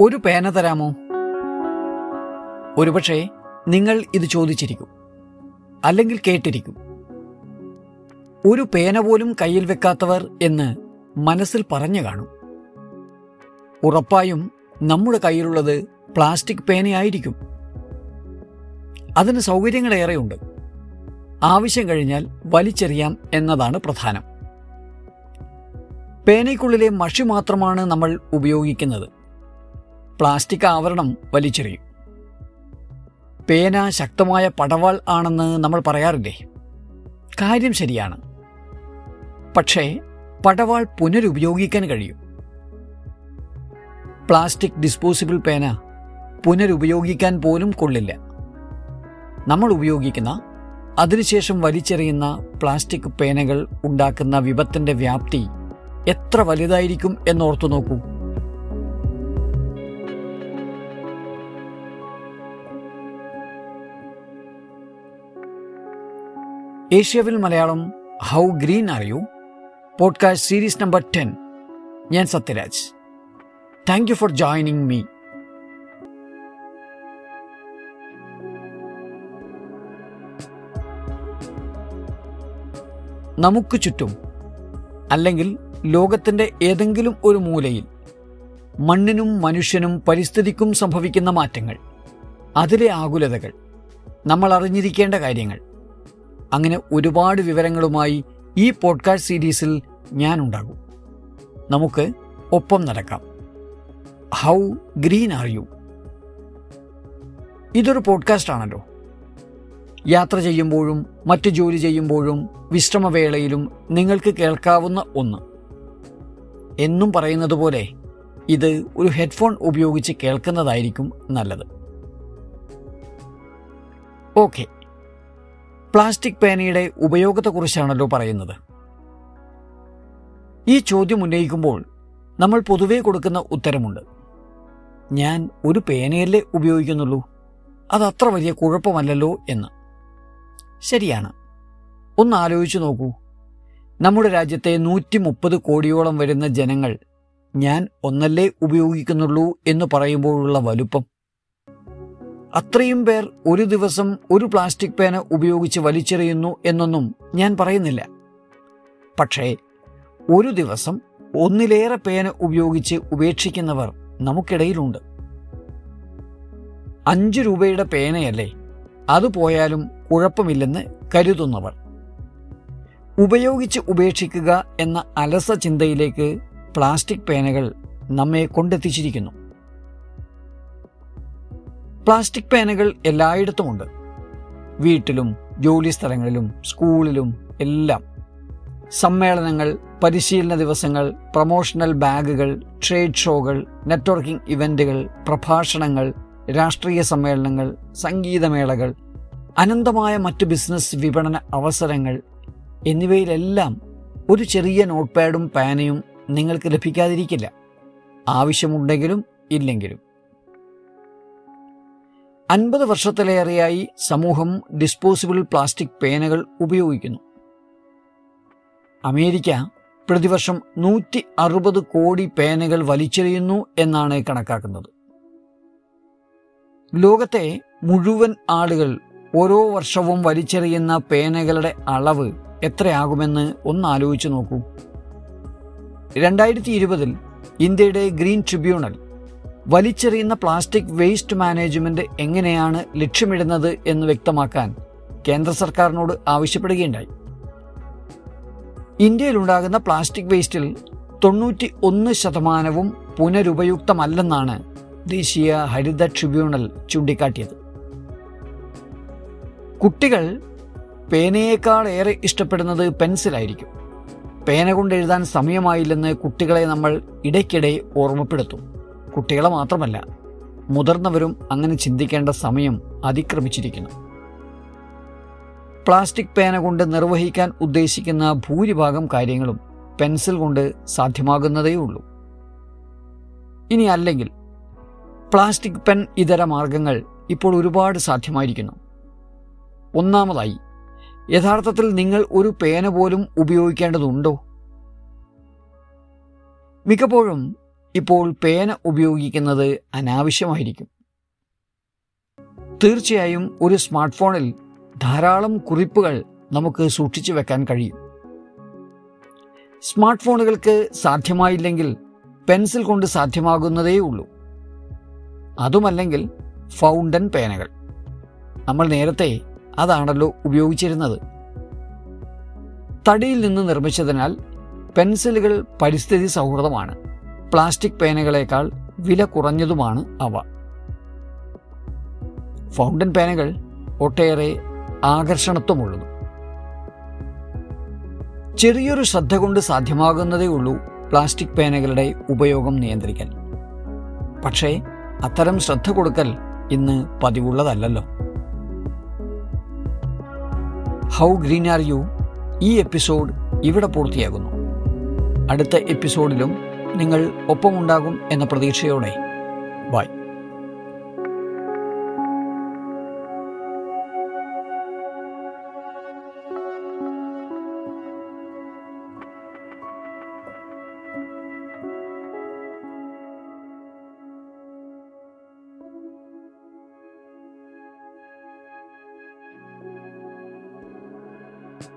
ഒരു പേന തരാമോ? ഒരുപക്ഷെ നിങ്ങൾ ഇത് ചോദിച്ചിരിക്കും. അല്ലെങ്കിൽ കേട്ടിരിക്കും. ഒരു പേന പോലും കയ്യിൽ വെക്കാത്തവർ എന്ന് മനസ്സിൽ പറഞ്ഞു കാണും. ഉറപ്പായും നമ്മുടെ കയ്യിലുള്ളത് പ്ലാസ്റ്റിക് പേനയായിരിക്കും. അതിന് സൗകര്യങ്ങളേറെയുണ്ട്. ആവശ്യം കഴിഞ്ഞാൽ വലിച്ചെറിയാം എന്നതാണ് പ്രധാനം. പേനയ്ക്കുള്ളിലെ മഷി മാത്രമാണ് നമ്മൾ ഉപയോഗിക്കുന്നത്. പ്ലാസ്റ്റിക് ആവരണം വലിച്ചെറിയും. പേന ശക്തമായ പടവാൾ ആണെന്ന് നമ്മൾ പറയാറില്ലേ? കാര്യം ശരിയാണ്. പക്ഷേ പടവാൾ പുനരുപയോഗിക്കാൻ കഴിയും. പ്ലാസ്റ്റിക് ഡിസ്പോസിബിൾ പേന പുനരുപയോഗിക്കാൻ പോലും കൊള്ളില്ല. നമ്മൾ ഉപയോഗിക്കുന്ന അതിനുശേഷം വലിച്ചെറിയുന്ന പ്ലാസ്റ്റിക് പേനകൾ ഉണ്ടാക്കുന്ന വിപത്തിന്റെ വ്യാപ്തി എത്ര വലുതായിരിക്കും എന്നോർത്തു നോക്കൂ. ഏഷ്യവിൽ Malayalam how green are you? Podcast series number ten. ഞാൻ Sathyaraj. Thank you for joining me നമുക്ക് ചുറ്റും അല്ലെങ്കിൽ ലോകത്തിന്റെ ഏതെങ്കിലും ഒരു മൂലയിൽ മണ്ണിനും മനുഷ്യനും പരിസ്ഥിതിക്കും സംഭവിക്കുന്ന മാറ്റങ്ങൾ അതിലെ ആകുലതകൾ നമ്മൾ അറിഞ്ഞിരിക്കേണ്ട കാര്യങ്ങൾ അങ്ങനെ ഒരുപാട് വിവരങ്ങളുമായി ഈ പോഡ്കാസ്റ്റ് സീരീസിൽ ഞാൻ ഉണ്ടാകും നമുക്ക് ഒപ്പം നടക്കാം. ഹൗ ഗ്രീൻ ആർ യു ഇതൊരു പോഡ്കാസ്റ്റ് ആണല്ലോ. യാത്ര ചെയ്യുമ്പോഴും മറ്റ് ജോലി ചെയ്യുമ്പോഴും വിശ്രമവേളയിലും നിങ്ങൾക്ക് കേൾക്കാവുന്ന ഒന്ന്. എന്നും പറയുന്നത് പോലെ ഇത് ഒരു ഹെഡ്ഫോൺ ഉപയോഗിച്ച് കേൾക്കുന്നതായിരിക്കും നല്ലത്. ഓക്കെ പ്ലാസ്റ്റിക് പേനയുടെ ഉപയോഗത്തെക്കുറിച്ചാണല്ലോ പറയുന്നത്. ഈ ചോദ്യം ഉന്നയിക്കുമ്പോൾ നമ്മൾ പൊതുവെ കൊടുക്കുന്ന ഉത്തരമുണ്ട്. ഞാൻ ഒരു പേനയല്ലേ ഉപയോഗിക്കുന്നുള്ളൂ? അതത്ര വലിയ കുഴപ്പമല്ലല്ലോ എന്ന്. ശരിയാണ്. ഒന്ന് ആലോചിച്ചു നോക്കൂ. നമ്മുടെ രാജ്യത്തെ നൂറ്റി മുപ്പത് കോടിയോളം വരുന്ന ജനങ്ങൾ ഞാൻ ഒന്നല്ലേ ഉപയോഗിക്കുന്നുള്ളൂ എന്ന് പറയുമ്പോഴുള്ള വലുപ്പം അത്രയും പേർ ഒരു ദിവസം ഒരു പ്ലാസ്റ്റിക് പേന ഉപയോഗിച്ച് വലിച്ചെറിയുന്നു എന്നൊന്നും ഞാൻ പറയുന്നില്ല. പക്ഷേ ഒരു ദിവസം ഒന്നിലേറെ പേന ഉപയോഗിച്ച് ഉപേക്ഷിക്കുന്നവർ നമുക്കിടയിലുണ്ട്. അഞ്ച് രൂപയുടെ പേനയല്ലേ? അത് പോയാലും കുഴപ്പമില്ലെന്ന് കരുതുന്നവർ. ഉപയോഗിച്ച് ഉപേക്ഷിക്കുക എന്ന അലസ ചിന്തയിലേക്ക് പ്ലാസ്റ്റിക് പേനകൾ നമ്മെ കൊണ്ടെത്തിച്ചിരിക്കുന്നു. പ്ലാസ്റ്റിക് പേനകൾ എല്ലായിടത്തുമുണ്ട് വീട്ടിലും ജോലി സ്ഥലങ്ങളിലും സ്കൂളിലും എല്ലാം. സമ്മേളനങ്ങൾ പരിശീലന ദിവസങ്ങൾ പ്രൊമോഷണൽ ബാഗുകൾ ട്രേഡ് ഷോകൾ നെറ്റ്വർക്കിംഗ് ഇവന്റുകൾ പ്രഭാഷണങ്ങൾ രാഷ്ട്രീയ സമ്മേളനങ്ങൾ സംഗീതമേളകൾ അനന്തമായ മറ്റ് ബിസിനസ് വിപണന അവസരങ്ങൾ എന്നിവയിലെല്ലാം ഒരു ചെറിയ നോട്ട് പാഡും പാനയും നിങ്ങൾക്ക് ലഭിക്കാതിരിക്കില്ല. ആവശ്യമുണ്ടെങ്കിലും ഇല്ലെങ്കിലും. അൻപത് വർഷത്തിലേറെയായി സമൂഹം ഡിസ്പോസിബിൾ പ്ലാസ്റ്റിക് പേനകൾ ഉപയോഗിക്കുന്നു. അമേരിക്ക പ്രതിവർഷം നൂറ്റി അറുപത് കോടി പേനകൾ വലിച്ചെറിയുന്നു എന്നാണ് കണക്കാക്കുന്നത്. ലോകത്തെ മുഴുവൻ ആളുകൾ ഓരോ വർഷവും വലിച്ചെറിയുന്ന പേനകളുടെ അളവ് എത്രയാകുമെന്ന് ഒന്ന് ആലോചിച്ചു നോക്കൂ. രണ്ടായിരത്തി ഇരുപതിൽ ഇന്ത്യയുടെ ഗ്രീൻ ട്രിബ്യൂണൽ വലിച്ചെറിയുന്ന പ്ലാസ്റ്റിക് വേസ്റ്റ് മാനേജ്മെന്റ് എങ്ങനെയാണ് ലക്ഷ്യമിടുന്നത് എന്ന് വ്യക്തമാക്കാൻ കേന്ദ്ര സർക്കാരിനോട് ആവശ്യപ്പെടുകയുണ്ടായി. ഇന്ത്യയിലുണ്ടാകുന്ന പ്ലാസ്റ്റിക് വേസ്റ്റിൽ തൊണ്ണൂറ്റി ഒന്ന് ശതമാനവും പുനരുപയുക്തമല്ലെന്നാണ് ദേശീയ ഹരിത ട്രിബ്യൂണൽ ചൂണ്ടിക്കാട്ടിയത്. കുട്ടികൾ പേനയേക്കാൾ ഏറെ ഇഷ്ടപ്പെടുന്നത് പെൻസിലായിരിക്കും. പേന കൊണ്ട് എഴുതാൻ സമയമായില്ലെന്ന് കുട്ടികളെ നമ്മൾ ഇടയ്ക്കിടെ ഓർമ്മപ്പെടുത്തും. കുട്ടികളെ മാത്രമല്ല മുതിർന്നവരും അങ്ങനെ ചിന്തിക്കേണ്ട സമയം അതിക്രമിച്ചിരിക്കുന്നു. പ്ലാസ്റ്റിക് പേന കൊണ്ട് നിർവഹിക്കാൻ ഉദ്ദേശിക്കുന്ന ഭൂരിഭാഗം കാര്യങ്ങളും പെൻസിൽ കൊണ്ട് സാധ്യമാകുന്നതേ ഉള്ളൂ ഇനി അല്ലെങ്കിൽ പ്ലാസ്റ്റിക് പെൻ ഇതര മാർഗങ്ങൾ ഇപ്പോൾ ഒരുപാട് സാധ്യമായിരിക്കുന്നു. ഒന്നാമതായി യഥാർത്ഥത്തിൽ നിങ്ങൾ ഒരു പേന പോലും ഉപയോഗിക്കേണ്ടതുണ്ടോ? മിക്കപ്പോഴും ഇപ്പോൾ പേന ഉപയോഗിക്കുന്നത് അനാവശ്യമായിരിക്കും. തീർച്ചയായും ഒരു സ്മാർട്ട് ഫോണിൽ ധാരാളം കുറിപ്പുകൾ നമുക്ക് സൂക്ഷിച്ചു വെക്കാൻ കഴിയും. സ്മാർട്ട് ഫോണുകൾക്ക് സാധ്യമായില്ലെങ്കിൽ പെൻസിൽ കൊണ്ട് സാധ്യമാകുന്നതേ ഉള്ളൂ. അതുമല്ലെങ്കിൽ ഫൗണ്ടൻ പേനകൾ. നമ്മൾ നേരത്തെ അതാണല്ലോ ഉപയോഗിച്ചിരുന്നത്. തടിയിൽ നിന്ന് നിർമ്മിച്ചതിനാൽ പെൻസിലുകൾ പരിസ്ഥിതി സൗഹൃദമാണ്. പ്ലാസ്റ്റിക് പേനകളേക്കാൾ വില കുറഞ്ഞതുമാണ് അവ. ഫൗണ്ടൻ പേനകൾ ഒട്ടേറെ ആകർഷണത്വമുള്ളതും. ചെറിയൊരു ശ്രദ്ധ കൊണ്ട് സാധ്യമാകുന്നതേ ഉള്ളൂ പ്ലാസ്റ്റിക് പേനകളുടെ ഉപയോഗം നിയന്ത്രിക്കാൻ പക്ഷേ അത്തരം ശ്രദ്ധ കൊടുക്കൽ ഇന്ന് പതിവുള്ളതല്ലല്ലോ. ഹൗ ഗ്രീൻ ആർ യു ഈ എപ്പിസോഡ് ഇവിടെ പൂർത്തിയാകുന്നു. അടുത്ത എപ്പിസോഡിലും നിങ്ങൾ ഒപ്പമുണ്ടാകും എന്ന പ്രതീക്ഷയോടെ. ബൈ.